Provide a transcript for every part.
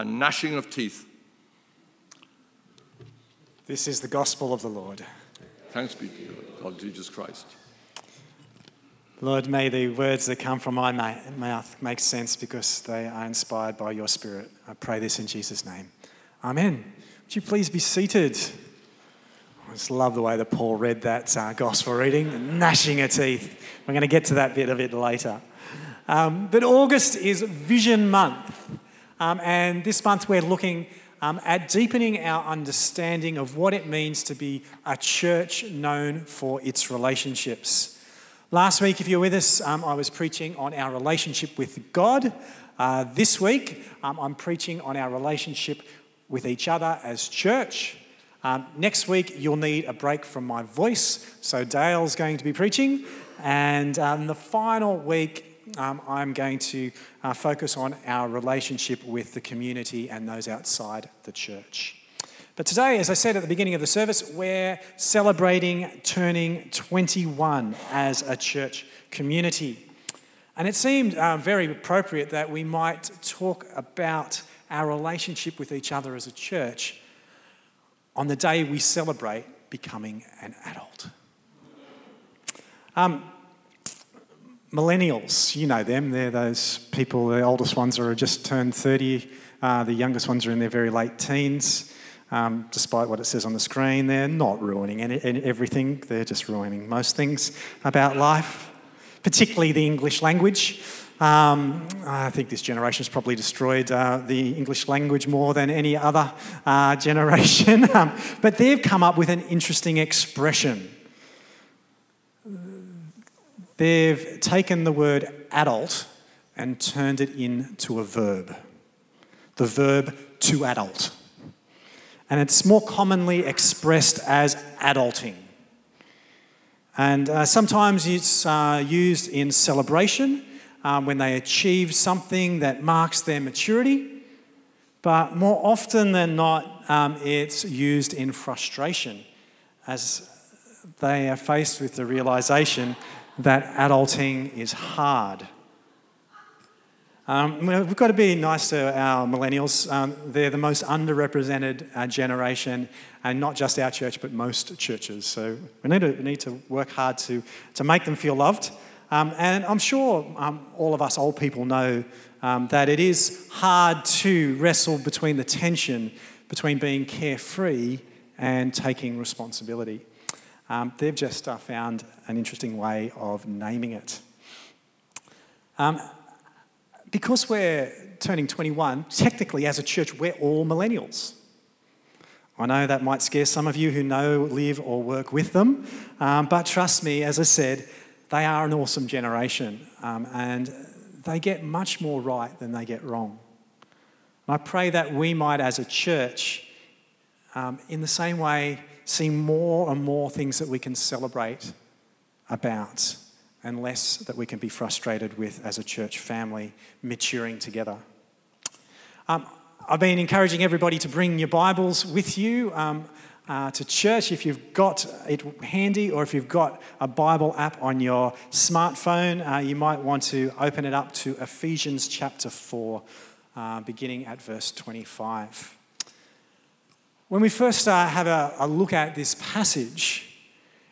and gnashing of teeth. This is the gospel of the Lord. Thanks be to God, Jesus Christ. Lord, may the words that come from my mouth make sense because they are inspired by your Spirit. I pray this in Jesus' name. Amen. Would you please be seated? I just love the way that Paul read that uh, gospel reading, gnashing of teeth. We're going to get to that bit of it later. Um, but August is Vision Month. Um, and this month we're looking um, at deepening our understanding of what it means to be a church known for its relationships. Last week, if you're with us, um, I was preaching on our relationship with God. Uh, this week, um, I'm preaching on our relationship with each other as church. Um, next week, you'll need a break from my voice, so Dale's going to be preaching. And um, the final week, um, I'm going to uh, focus on our relationship with the community and those outside the church. But today, as I said at the beginning of the service, we're celebrating turning 21 as a church community. And it seemed uh, very appropriate that we might talk about our relationship with each other as a church on the day we celebrate becoming an adult. Um, millennials, you know them, they're those people, the oldest ones are just turned 30, uh, the youngest ones are in their very late teens um, despite what it says on the screen. They're not ruining any, everything, they're just ruining most things about life, particularly the English language. Um, I think this generation has probably destroyed uh, the English language more than any other uh, generation. um, but they've come up with an interesting expression. They've taken the word adult and turned it into a verb. The verb to adult and it's more commonly expressed as adulting. And uh, sometimes it's uh, used in celebration um, when they achieve something that marks their maturity, but more often than not, um, it's used in frustration as they are faced with the realization that adulting is hard um, we've got to be nice to our millennials. Um, they're the most underrepresented uh, generation, and not just our church, but most churches. So we need to, we need to work hard to, to make them feel loved. Um, and I'm sure um, all of us old people know um, that it is hard to wrestle between the tension between being carefree and taking responsibility. Um, they've just uh, found an interesting way of naming it. Um, because we're turning 21, technically as a church, we're all millennials. I know that might scare some of you who know, live, or work with them, um, but trust me, as I said, they are an awesome generation um, and they get much more right than they get wrong. And I pray that we might, as a church, um, in the same way, see more and more things that we can celebrate about and less that we can be frustrated with as a church family maturing together. Um, I've been encouraging everybody to bring your Bibles with you um, uh, to church if you've got it handy or if you've got a Bible app on your smartphone. Uh, you might want to open it up to Ephesians chapter 4, uh, beginning at verse 25. When we first uh, have a, a look at this passage,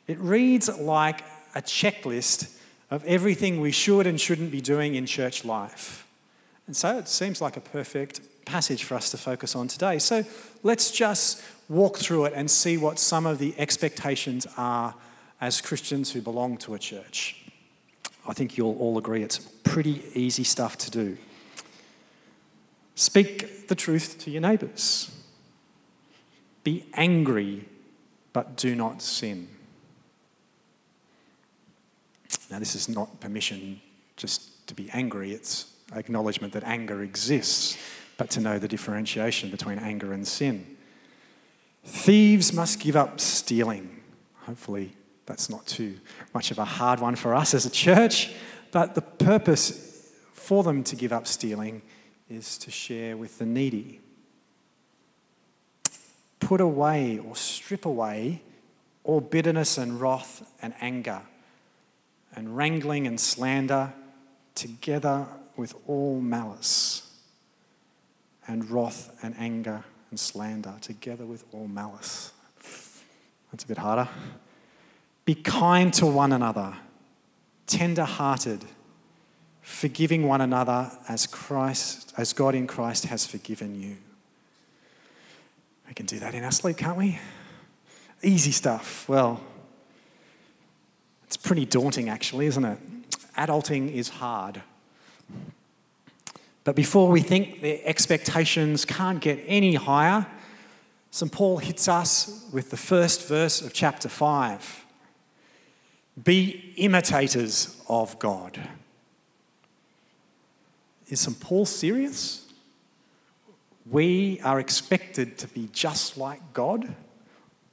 it reads like a checklist of everything we should and shouldn't be doing in church life. And so it seems like a perfect passage for us to focus on today. So let's just walk through it and see what some of the expectations are as Christians who belong to a church. I think you'll all agree it's pretty easy stuff to do. Speak the truth to your neighbours. Be angry, but do not sin. Now, this is not permission just to be angry, it's acknowledgement that anger exists, but to know the differentiation between anger and sin. Thieves must give up stealing. Hopefully, that's not too much of a hard one for us as a church, but the purpose for them to give up stealing is to share with the needy. Put away or strip away all bitterness and wrath and anger and wrangling and slander together with all malice. and wrath and anger and slander, together with all malice. That's a bit harder. Be kind to one another, tender hearted, forgiving one another as Christ, as God in Christ has forgiven you. We can do that in our sleep, can't we? Easy stuff. Well, it's pretty daunting, actually, isn't it? Adulting is hard. But before we think the expectations can't get any higher, St. Paul hits us with the first verse of chapter 5 Be imitators of God. Is St. Paul serious? We are expected to be just like God?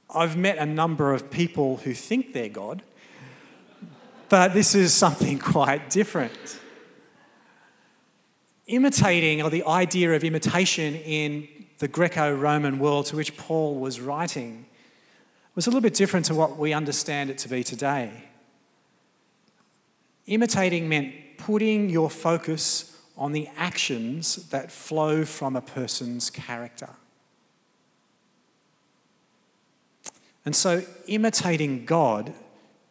I've met a number of people who think they're God, but this is something quite different. Imitating, or the idea of imitation in the Greco Roman world to which Paul was writing, was a little bit different to what we understand it to be today. Imitating meant putting your focus on the actions that flow from a person's character. And so, imitating God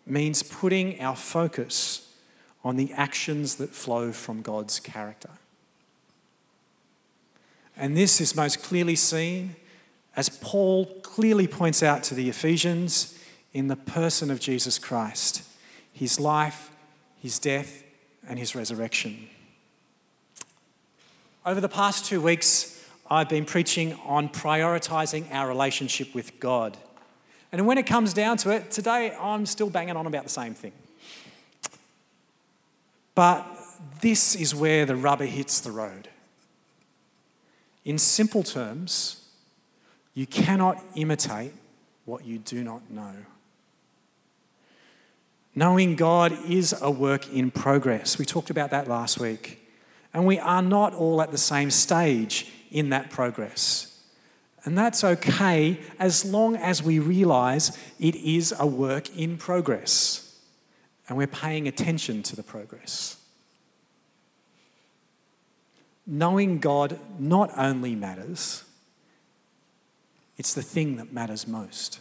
means putting our focus on the actions that flow from God's character. And this is most clearly seen as Paul clearly points out to the Ephesians in the person of Jesus Christ his life, his death, and his resurrection. Over the past two weeks, I've been preaching on prioritizing our relationship with God. And when it comes down to it, today I'm still banging on about the same thing. But this is where the rubber hits the road. In simple terms, you cannot imitate what you do not know. Knowing God is a work in progress. We talked about that last week. And we are not all at the same stage in that progress. And that's okay as long as we realize it is a work in progress and we're paying attention to the progress. Knowing God not only matters, it's the thing that matters most.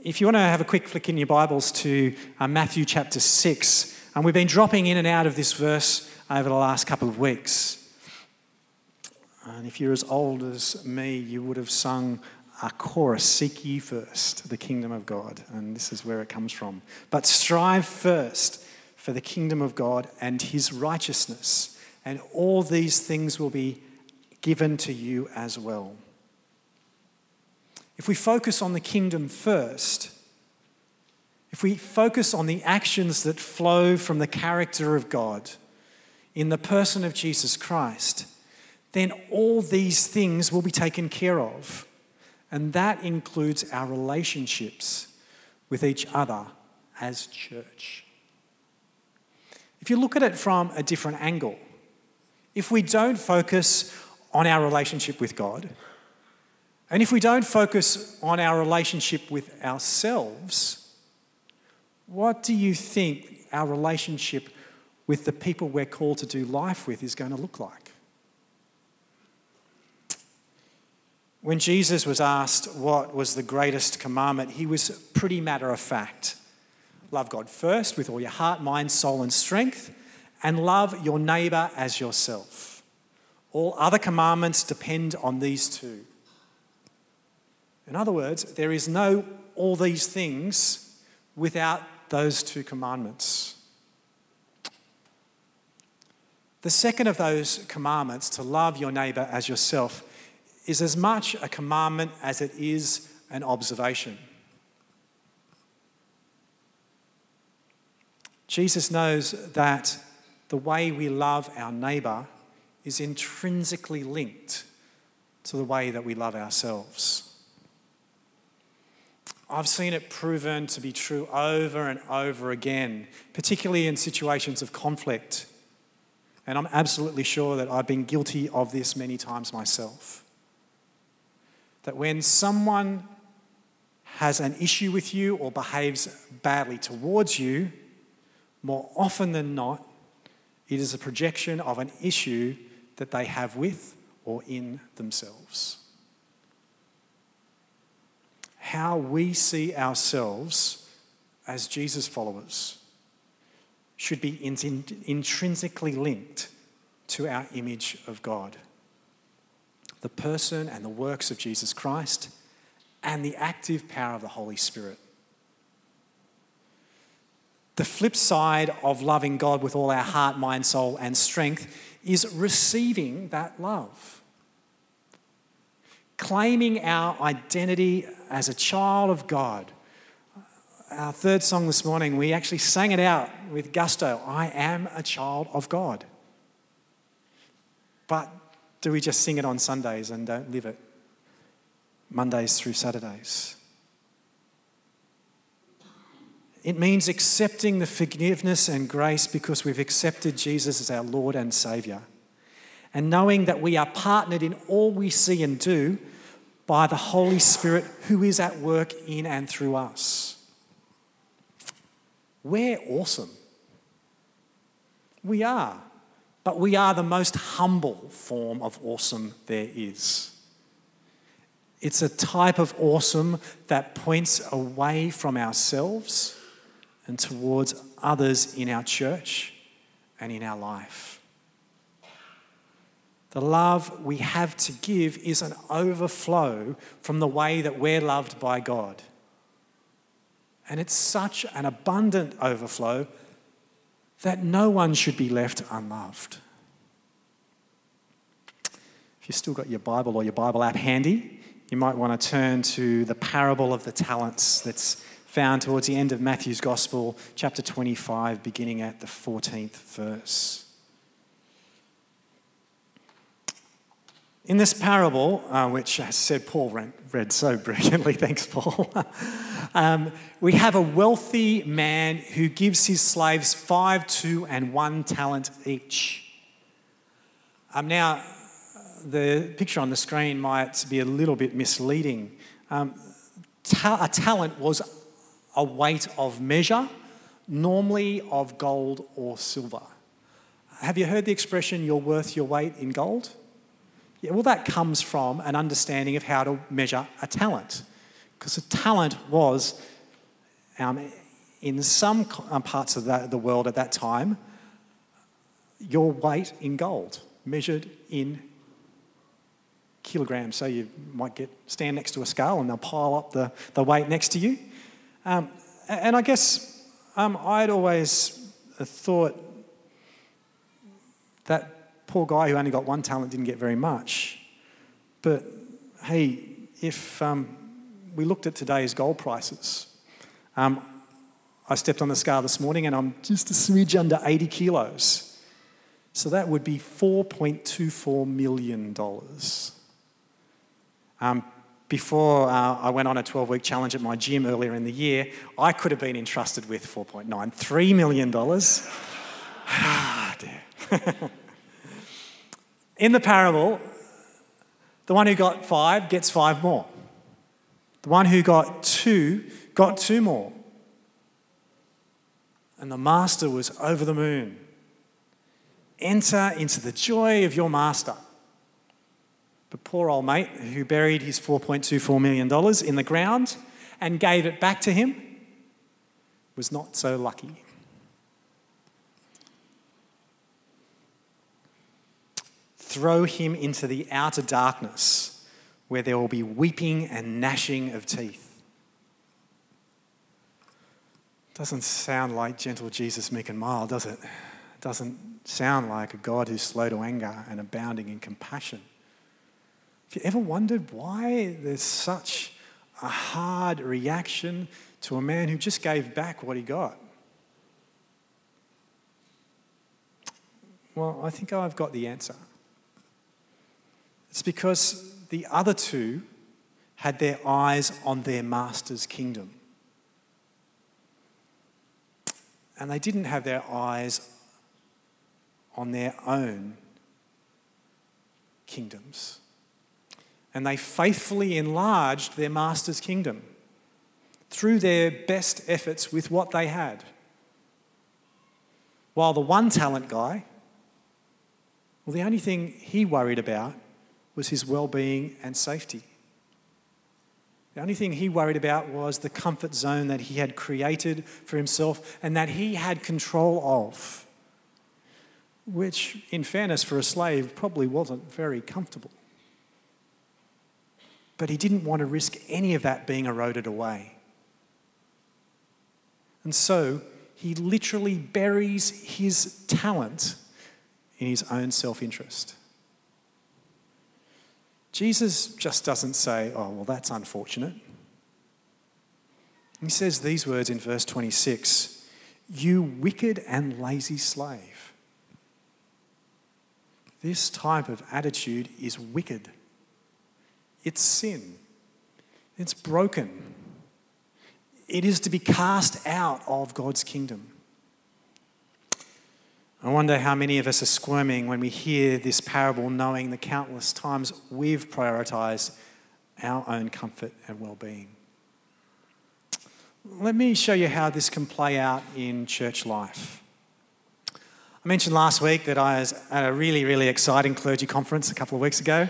If you want to have a quick flick in your Bibles to uh, Matthew chapter 6, and we've been dropping in and out of this verse over the last couple of weeks. And if you're as old as me, you would have sung a chorus Seek ye first the kingdom of God. And this is where it comes from. But strive first for the kingdom of God and his righteousness, and all these things will be given to you as well. If we focus on the kingdom first, if we focus on the actions that flow from the character of God in the person of Jesus Christ, then all these things will be taken care of. And that includes our relationships with each other as church. If you look at it from a different angle, if we don't focus on our relationship with God, and if we don't focus on our relationship with ourselves, what do you think our relationship with the people we're called to do life with is going to look like? When Jesus was asked what was the greatest commandment, he was pretty matter of fact. Love God first with all your heart, mind, soul, and strength, and love your neighbor as yourself. All other commandments depend on these two. In other words, there is no all these things without those two commandments. The second of those commandments, to love your neighbor as yourself, is as much a commandment as it is an observation. Jesus knows that the way we love our neighbor is intrinsically linked to the way that we love ourselves. I've seen it proven to be true over and over again, particularly in situations of conflict. And I'm absolutely sure that I've been guilty of this many times myself. That when someone has an issue with you or behaves badly towards you, more often than not, it is a projection of an issue that they have with or in themselves. How we see ourselves as Jesus followers should be intrinsically linked to our image of God. The person and the works of Jesus Christ and the active power of the Holy Spirit. The flip side of loving God with all our heart, mind, soul, and strength is receiving that love. Claiming our identity as a child of God. Our third song this morning, we actually sang it out with gusto I am a child of God. But do we just sing it on Sundays and don't live it Mondays through Saturdays? It means accepting the forgiveness and grace because we've accepted Jesus as our Lord and Saviour. And knowing that we are partnered in all we see and do by the Holy Spirit who is at work in and through us. We're awesome. We are. But we are the most humble form of awesome there is. It's a type of awesome that points away from ourselves and towards others in our church and in our life. The love we have to give is an overflow from the way that we're loved by God. And it's such an abundant overflow that no one should be left unloved. If you've still got your Bible or your Bible app handy, you might want to turn to the parable of the talents that's found towards the end of Matthew's Gospel, chapter 25, beginning at the 14th verse. In this parable, uh, which, as said, Paul read, so brilliantly, thanks, Paul, um, we have a wealthy man who gives his slaves five, two, and one talent each. Um, now, the picture on the screen might be a little bit misleading. Um, ta- a talent was a weight of measure, normally of gold or silver. Have you heard the expression, you're worth your weight in gold? Yeah, well, that comes from an understanding of how to measure a talent. Because a talent was, um, in some um, parts of the, the world at that time, your weight in gold, measured in kilograms. So you might get stand next to a scale and they'll pile up the, the weight next to you. Um, and I guess um, I'd always thought that poor guy who only got one talent didn't get very much. But hey, if um, we looked at today's gold prices, um, I stepped on the scale this morning and I'm just a smidge under 80 kilos. So that would be $4.24 million. Um, before uh, I went on a 12 week challenge at my gym earlier in the year, I could have been entrusted with $4.93 million. ah, dear. in the parable, the one who got five gets five more. The one who got two got two more. And the master was over the moon. Enter into the joy of your master. But poor old mate who buried his $4.24 million in the ground and gave it back to him was not so lucky. Throw him into the outer darkness where there will be weeping and gnashing of teeth. Doesn't sound like gentle Jesus, meek and mild, does it? Doesn't sound like a God who's slow to anger and abounding in compassion. Have you ever wondered why there's such a hard reaction to a man who just gave back what he got? Well, I think I've got the answer. It's because the other two had their eyes on their master's kingdom. And they didn't have their eyes on their own kingdoms and they faithfully enlarged their master's kingdom through their best efforts with what they had. While the one talent guy Well, the only thing he worried about was his well being and safety. The only thing he worried about was the comfort zone that he had created for himself and that he had control of, which, in fairness, for a slave, probably wasn't very comfortable. But he didn't want to risk any of that being eroded away. And so he literally buries his talent in his own self interest. Jesus just doesn't say, oh, well, that's unfortunate. He says these words in verse 26 You wicked and lazy slave. This type of attitude is wicked. It's sin. It's broken. It is to be cast out of God's kingdom. I wonder how many of us are squirming when we hear this parable, knowing the countless times we've prioritized our own comfort and well being. Let me show you how this can play out in church life. I mentioned last week that I was at a really, really exciting clergy conference a couple of weeks ago.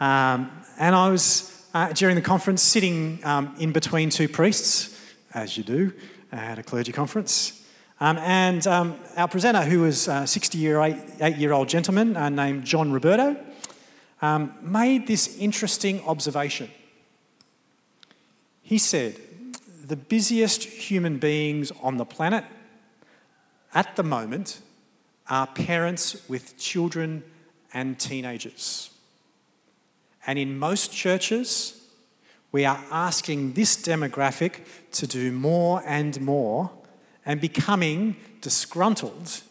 Um, and I was, uh, during the conference, sitting um, in between two priests, as you do at a clergy conference. Um, and um, our presenter, who was a 60 year, eight year old gentleman uh, named John Roberto, um, made this interesting observation. He said, The busiest human beings on the planet at the moment are parents with children and teenagers. And in most churches, we are asking this demographic to do more and more and becoming disgruntled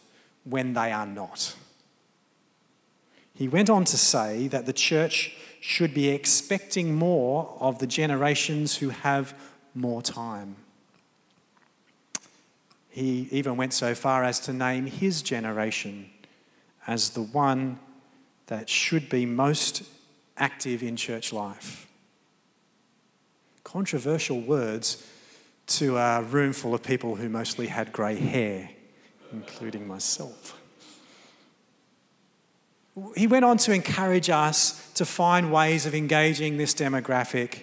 when they are not. He went on to say that the church should be expecting more of the generations who have more time. He even went so far as to name his generation as the one that should be most active in church life. Controversial words to a room full of people who mostly had grey hair, including myself. He went on to encourage us to find ways of engaging this demographic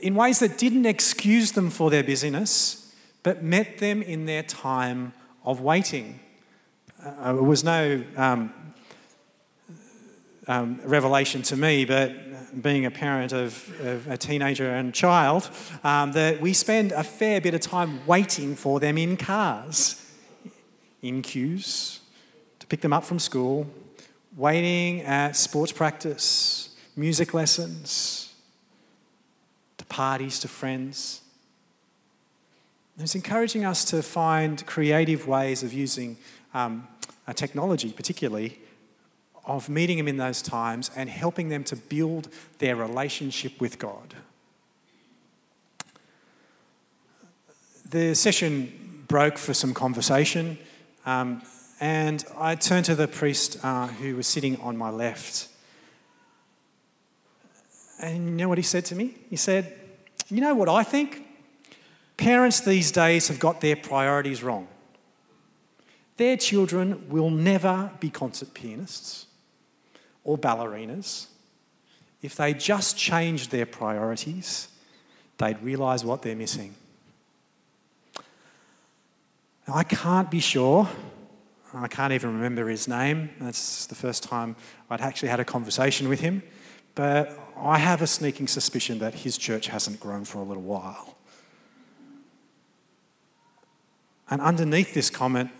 in ways that didn't excuse them for their busyness, but met them in their time of waiting. Uh, it was no um, um, revelation to me, but being a parent of, of a teenager and child, um, that we spend a fair bit of time waiting for them in cars, in queues, to pick them up from school, waiting at sports practice, music lessons, to parties, to friends. It's encouraging us to find creative ways of using um, technology, particularly, of meeting them in those times and helping them to build their relationship with God. The session broke for some conversation, um, and I turned to the priest uh, who was sitting on my left. And you know what he said to me? He said, You know what I think? Parents these days have got their priorities wrong. Their children will never be concert pianists or ballerinas, if they just changed their priorities, they'd realise what they're missing. Now, I can't be sure. I can't even remember his name. That's the first time I'd actually had a conversation with him. But I have a sneaking suspicion that his church hasn't grown for a little while. And underneath this comment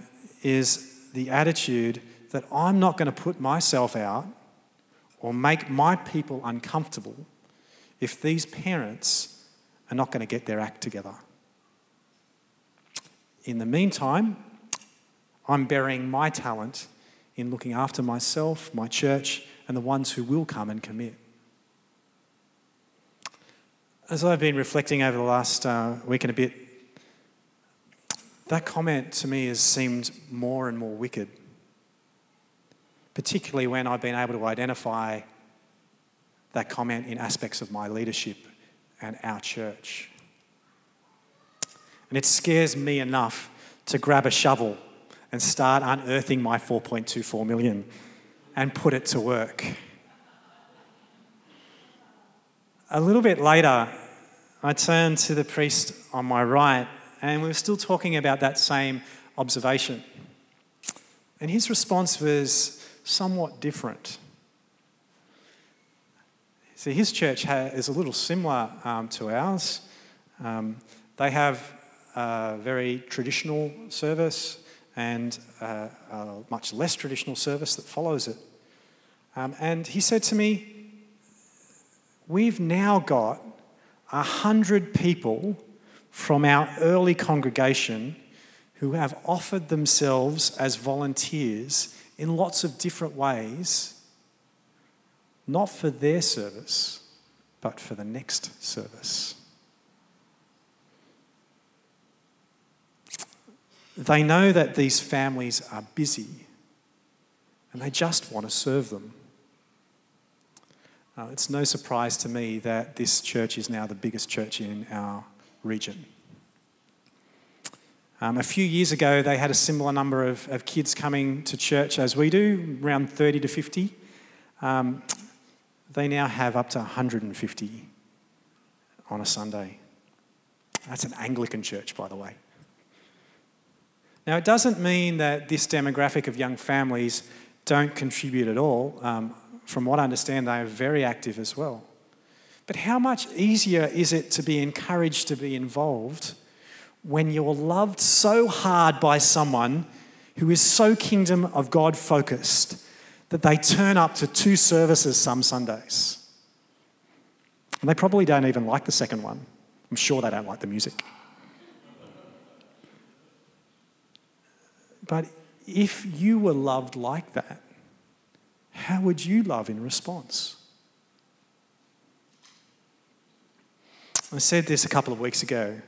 is the attitude that I'm not going to put myself out or make my people uncomfortable if these parents are not going to get their act together. In the meantime, I'm burying my talent in looking after myself, my church, and the ones who will come and commit. As I've been reflecting over the last uh, week and a bit, that comment to me has seemed more and more wicked particularly when I've been able to identify that comment in aspects of my leadership and our church. And it scares me enough to grab a shovel and start unearthing my 4.24 million and put it to work. A little bit later, I turned to the priest on my right, and we were still talking about that same observation. And his response was somewhat different. See, his church is a little similar um, to ours. Um, they have a very traditional service and uh, a much less traditional service that follows it. Um, and he said to me, We've now got a hundred people from our early congregation who have offered themselves as volunteers in lots of different ways, not for their service, but for the next service. They know that these families are busy and they just want to serve them. Uh, it's no surprise to me that this church is now the biggest church in our region. Um, a few years ago, they had a similar number of, of kids coming to church as we do, around 30 to 50. Um, they now have up to 150 on a Sunday. That's an Anglican church, by the way. Now, it doesn't mean that this demographic of young families don't contribute at all. Um, from what I understand, they are very active as well. But how much easier is it to be encouraged to be involved when you're loved so hard by someone who is so kingdom of God focused that they turn up to two services some Sundays? And they probably don't even like the second one. I'm sure they don't like the music. But if you were loved like that, how would you love in response? I said this a couple of weeks ago.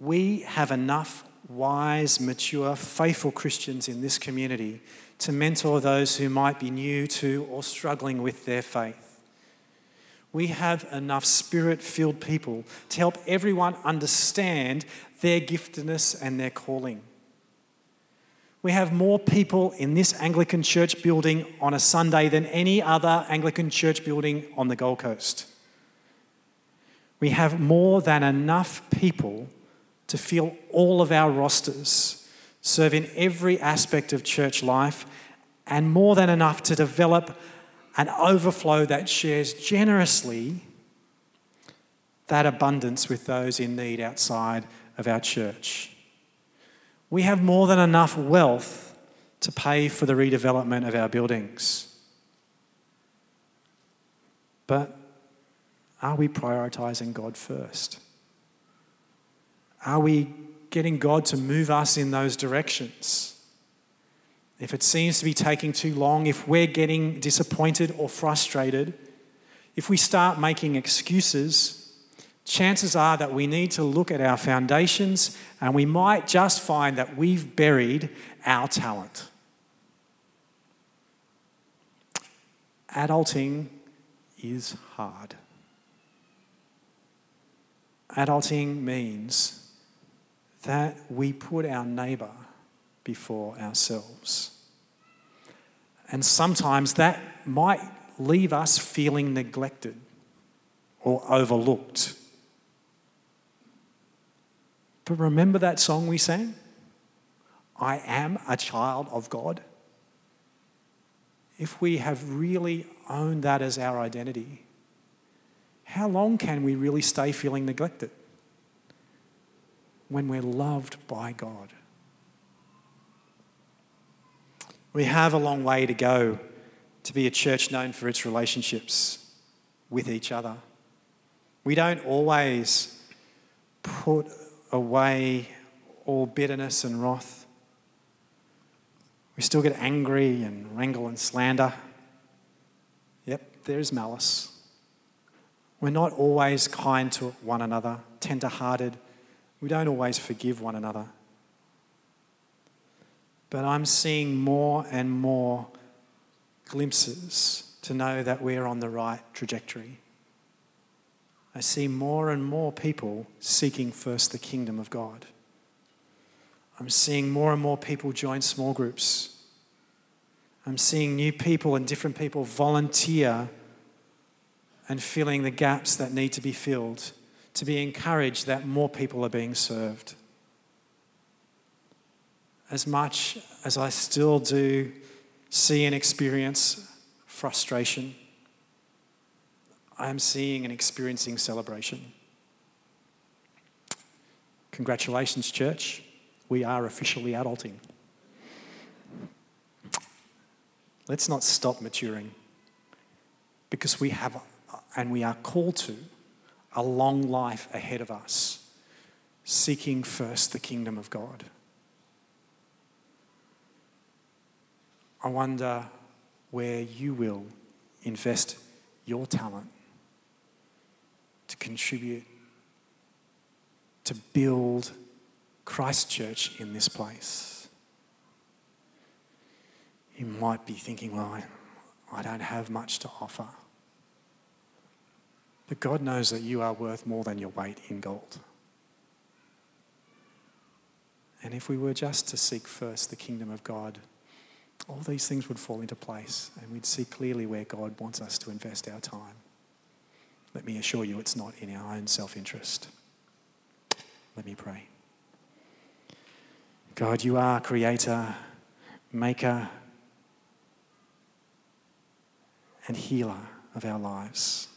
We have enough wise, mature, faithful Christians in this community to mentor those who might be new to or struggling with their faith. We have enough spirit filled people to help everyone understand their giftedness and their calling. We have more people in this Anglican church building on a Sunday than any other Anglican church building on the Gold Coast. We have more than enough people to fill all of our rosters, serve in every aspect of church life, and more than enough to develop an overflow that shares generously that abundance with those in need outside of our church. We have more than enough wealth to pay for the redevelopment of our buildings. But are we prioritizing God first? Are we getting God to move us in those directions? If it seems to be taking too long, if we're getting disappointed or frustrated, if we start making excuses, chances are that we need to look at our foundations and we might just find that we've buried our talent. Adulting is hard. Adulting means that we put our neighbour before ourselves. And sometimes that might leave us feeling neglected or overlooked. But remember that song we sang? I am a child of God. If we have really owned that as our identity, how long can we really stay feeling neglected when we're loved by God? We have a long way to go to be a church known for its relationships with each other. We don't always put away all bitterness and wrath. We still get angry and wrangle and slander. Yep, there is malice. We're not always kind to one another, tender hearted. We don't always forgive one another. But I'm seeing more and more glimpses to know that we're on the right trajectory. I see more and more people seeking first the kingdom of God. I'm seeing more and more people join small groups. I'm seeing new people and different people volunteer and filling the gaps that need to be filled to be encouraged that more people are being served. As much as I still do see and experience frustration, I am seeing and experiencing celebration. Congratulations, church. We are officially adulting. Let's not stop maturing because we have and we are called to a long life ahead of us, seeking first the kingdom of God. I wonder where you will invest your talent to contribute to build Christchurch in this place. You might be thinking, well, I, I don't have much to offer. But God knows that you are worth more than your weight in gold. And if we were just to seek first the kingdom of God, all these things would fall into place and we'd see clearly where God wants us to invest our time. Let me assure you, it's not in our own self interest. Let me pray. God, you are creator, maker, and healer of our lives.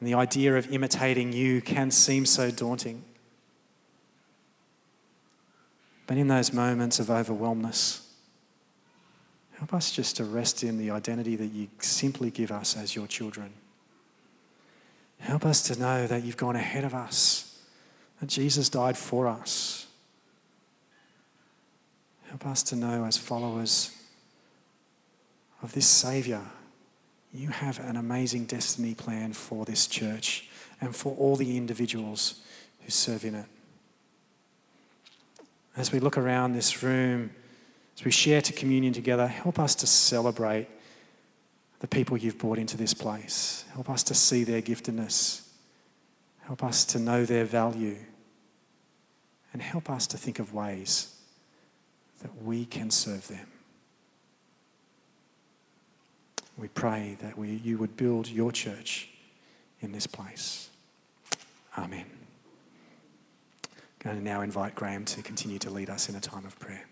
And the idea of imitating you can seem so daunting. But in those moments of overwhelmness, help us just to rest in the identity that you simply give us as your children. Help us to know that you've gone ahead of us, that Jesus died for us. Help us to know as followers of this Saviour you have an amazing destiny plan for this church and for all the individuals who serve in it. As we look around this room, as we share to communion together, help us to celebrate the people you've brought into this place. Help us to see their giftedness. Help us to know their value. And help us to think of ways that we can serve them. We pray that we, you would build your church in this place. Amen. I'm going to now invite Graham to continue to lead us in a time of prayer.